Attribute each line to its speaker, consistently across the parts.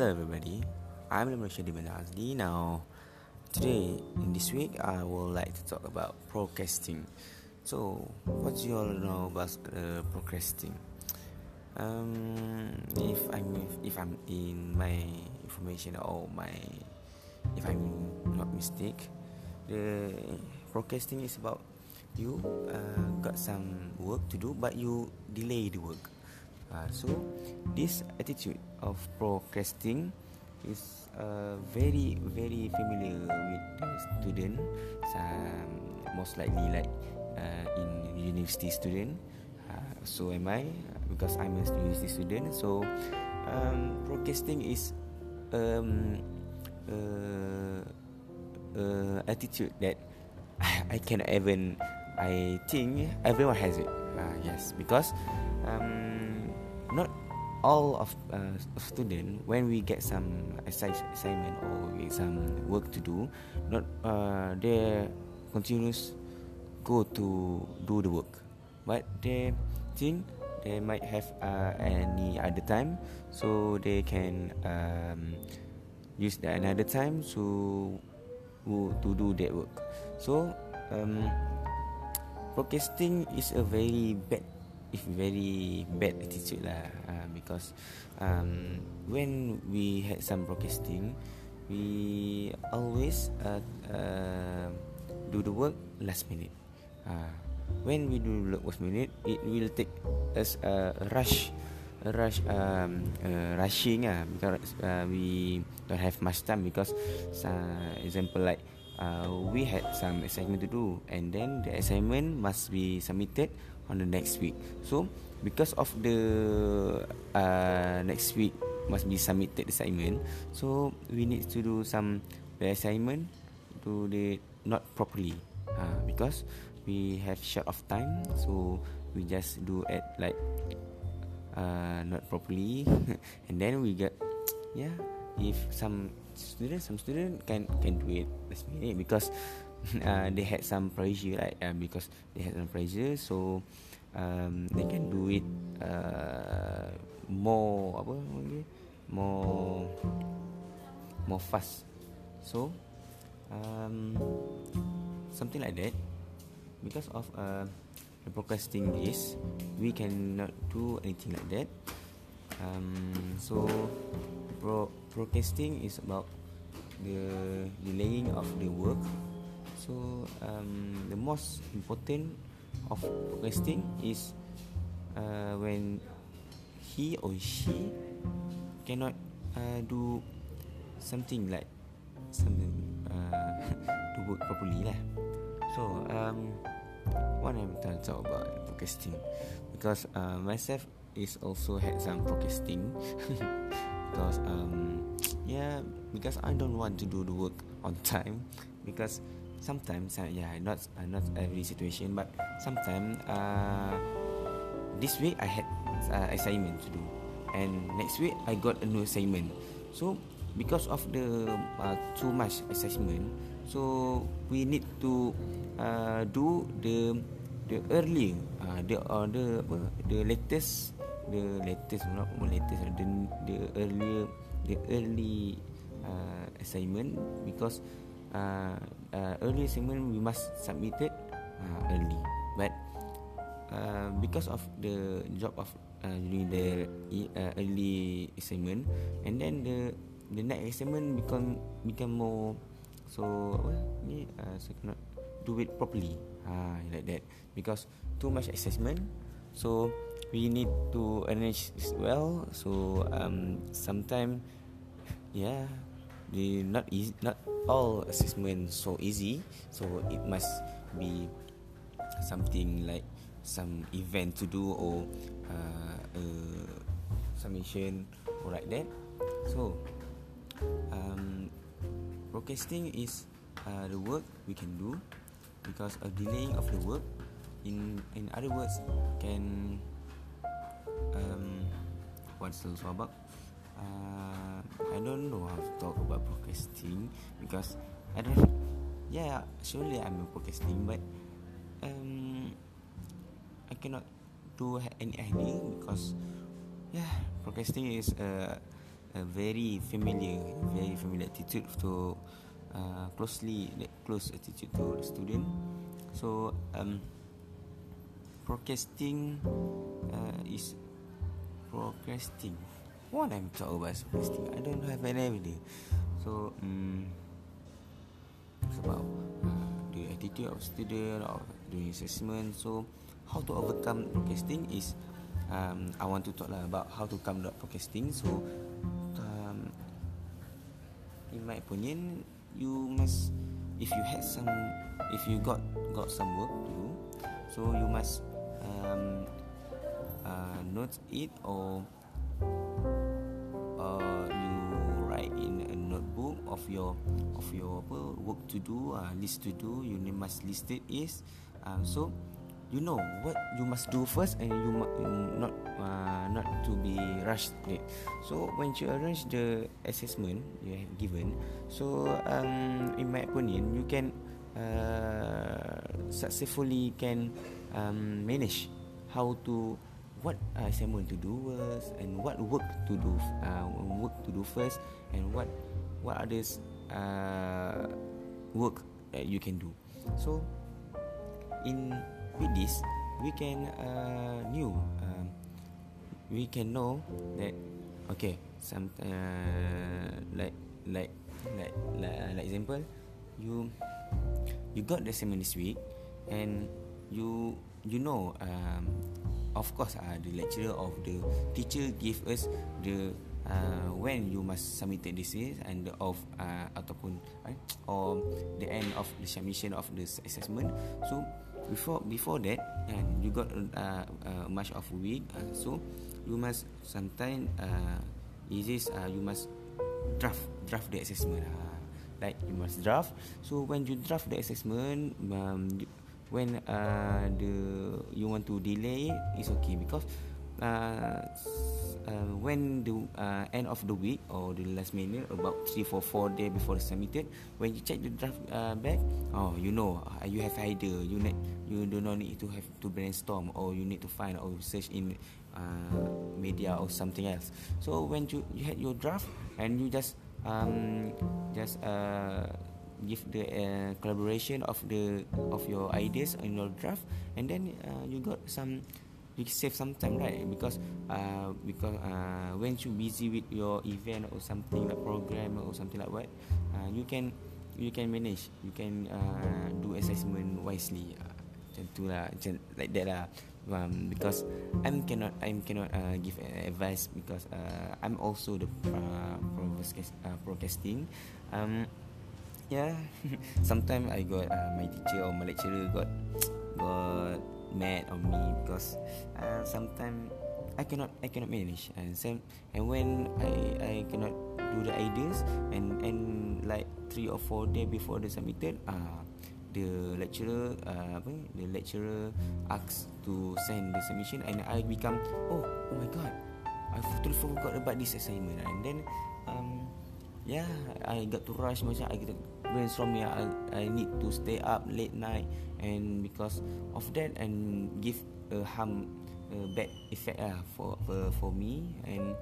Speaker 1: Hello everybody, I'm Lemur Shadi. Now, today in this week, I would like to talk about procrastinating. So, what do you all know about uh, procrastinating? Um, if I'm if I'm in my information or my if I'm not mistake, the procrastinating is about you uh, got some work to do but you delay the work. Uh, so this attitude of procrastinating is uh, very very familiar with the student. Most likely like uh, in university student. Uh, so am I because I'm a university student. So um, is um, uh, uh, attitude that I cannot even. I think everyone has it. Uh, yes, because. Um, not all of uh, student when we get some assignment or some work to do not uh, they continuous go to do the work. But they think they might have uh, any other time so they can um, use the another time to to do that work. So um, procrastinating is a very bad if very bad attitude lah uh, because um, when we had some broadcasting we always uh, uh, do the work last minute. Uh, when we do the last minute it will take us a rush a rush um, uh, rushing ah uh, because uh, we don't have much time because uh, example like uh, we had some assignment to do and then the assignment must be submitted on the next week. So because of the uh, next week must be submitted assignment, so we need to do some the assignment to the not properly uh, because we have short of time. So we just do it like uh, not properly, and then we get yeah. If some student, some student can can do it last minute because uh, they had some pressure right uh, because they had some pressure so um, they can do it uh, more apa lagi more more fast. So um, something like that. Because of uh, the procrastinating this we cannot do anything like that. Um, so pro- procrastinating is about the delaying of the work So um, the most important of resting is uh, when he or she cannot uh, do something like something uh, to work properly lah. So um, what I'm trying to talk about procrastinating because uh, myself is also had some procrastinating because um, yeah because I don't want to do the work on time because sometimes uh, yeah not uh, not every situation but sometimes uh, this week I had uh, assignment to do and next week I got a new assignment. So because of the uh, too much assignment so we need to uh, do the the early uh, the uh, the apa the latest the latest not latest. The the earlier the early uh, assignment because uh, uh, early assignment we must submit it uh, early. But uh, because of the job of uh, during the uh, early assignment and then the the next assignment become become more so apa ni uh, so cannot do it properly. Ah uh, like that. Because too much assessment so we need to arrange well so um sometime yeah the not easy not all assessment so easy so it must be something like some event to do or uh, submission or like that. So um, procrastinating is uh, the work we can do because a delaying of the work in in other words can the about uh, I don't know how to talk about procrastinating because I don't. Yeah, surely I'm a procrastinating, but um, I cannot do any idea because yeah, procrastinating is a a very familiar, very familiar attitude to uh, closely close attitude to the student. So um, procrastinating uh, is procrastinating. What I'm talking about procrastinating? I don't have any idea. So um, about the attitude of student or doing assessment. So how to overcome procrastinating is um, I want to talk lah about how to come up procrastinating. So um, in my opinion, you must if you had some if you got got some work to do, so you must um, uh, note it or uh, you write in a notebook of your of your apa, work to do, uh, list to do. You must list it is um, so you know what you must do first and you, you not uh, not to be rushed it. so when you arrange the assessment you have given so um, in my opinion you can uh, successfully can um, manage how to what assignment to do first and what work to do uh, work to do first and what what others uh, work that you can do. So in with this we can uh, knew um, we can know that okay some uh, like like like like, uh, like example you you got the seminar this week and you you know um, of course uh, the lecturer of the teacher give us the uh, when you must submit this and the of uh, ataupun uh, or the end of the submission of the assessment. So before before that and you got uh, uh, much of week uh, so you must sometime uh, is this uh, you must draft draft the assessment. Uh, like you must draft. So when you draft the assessment um, when uh, the you want to delay it it's okay because uh, uh, when the uh, end of the week or the last minute about three four four day before the submitted when you check the draft uh, back oh you know uh, you have idea you need you do not need to have to brainstorm or you need to find or search in uh, media or something else. So when you you had your draft and you just um just uh give the uh, collaboration of the of your ideas in your draft and then uh, you got some you save some time right? Because uh, because uh, when you busy with your event or something like program or something like what uh, you can you can manage you can uh, do assessment wisely uh, lah like that lah. Um, because I'm cannot I'm cannot uh, give advice because uh, I'm also the uh, uh, um, yeah sometimes I got uh, my teacher or my lecturer got got mad on me because uh, sometimes I cannot I cannot manage. And same and when I I cannot do the ideas and and like three or four day before the submitted uh, the lecturer uh, apa the lecturer asks to send the submission and I become oh oh my god I totally forgot about this assignment. And then um yeah I got to rush macam I get brainstorming I, I need to stay up late night and because of that and give a harm a bad effect lah for, for for me and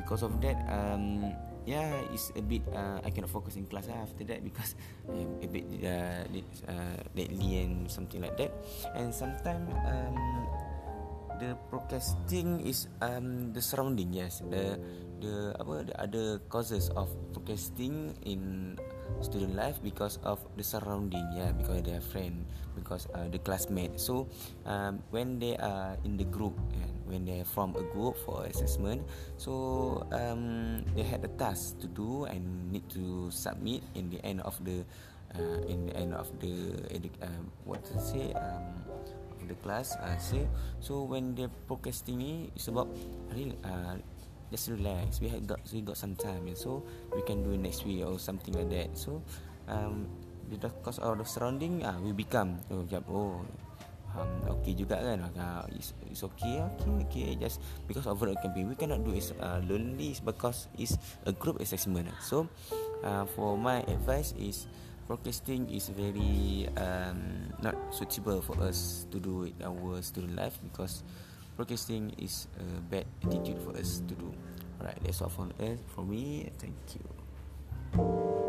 Speaker 1: because of that um yeah it's a bit uh, I cannot focus in class lah after that because I'm a bit uh, uh, deadly and something like that. And sometimes um the procrastinating is um the surrounding yes. The the apa the other causes of procrastinating in student life because of the surrounding yeah because they are friend because uh, the classmate. So um, when they are in the group and when they from a group for assessment so um, they had a task to do and need to submit in the end of the uh, in the end of the uh, what to say um, of the class uh, say. So when they procrastinate it's about uh, just relax. We had got we got some time so we can do next week or something like that. So um because of the surrounding ah we become oh jap oh um okay juga kan? Uh, it's, it's okay okay okay. Just because of the campaign we cannot do it uh, lonely because it's a group assessment so uh, for my advice is procrastinating is very um, not suitable for us to do it our student life because procrastinating is a bad attitude for us to do Alright, that's all from us. For me, thank you.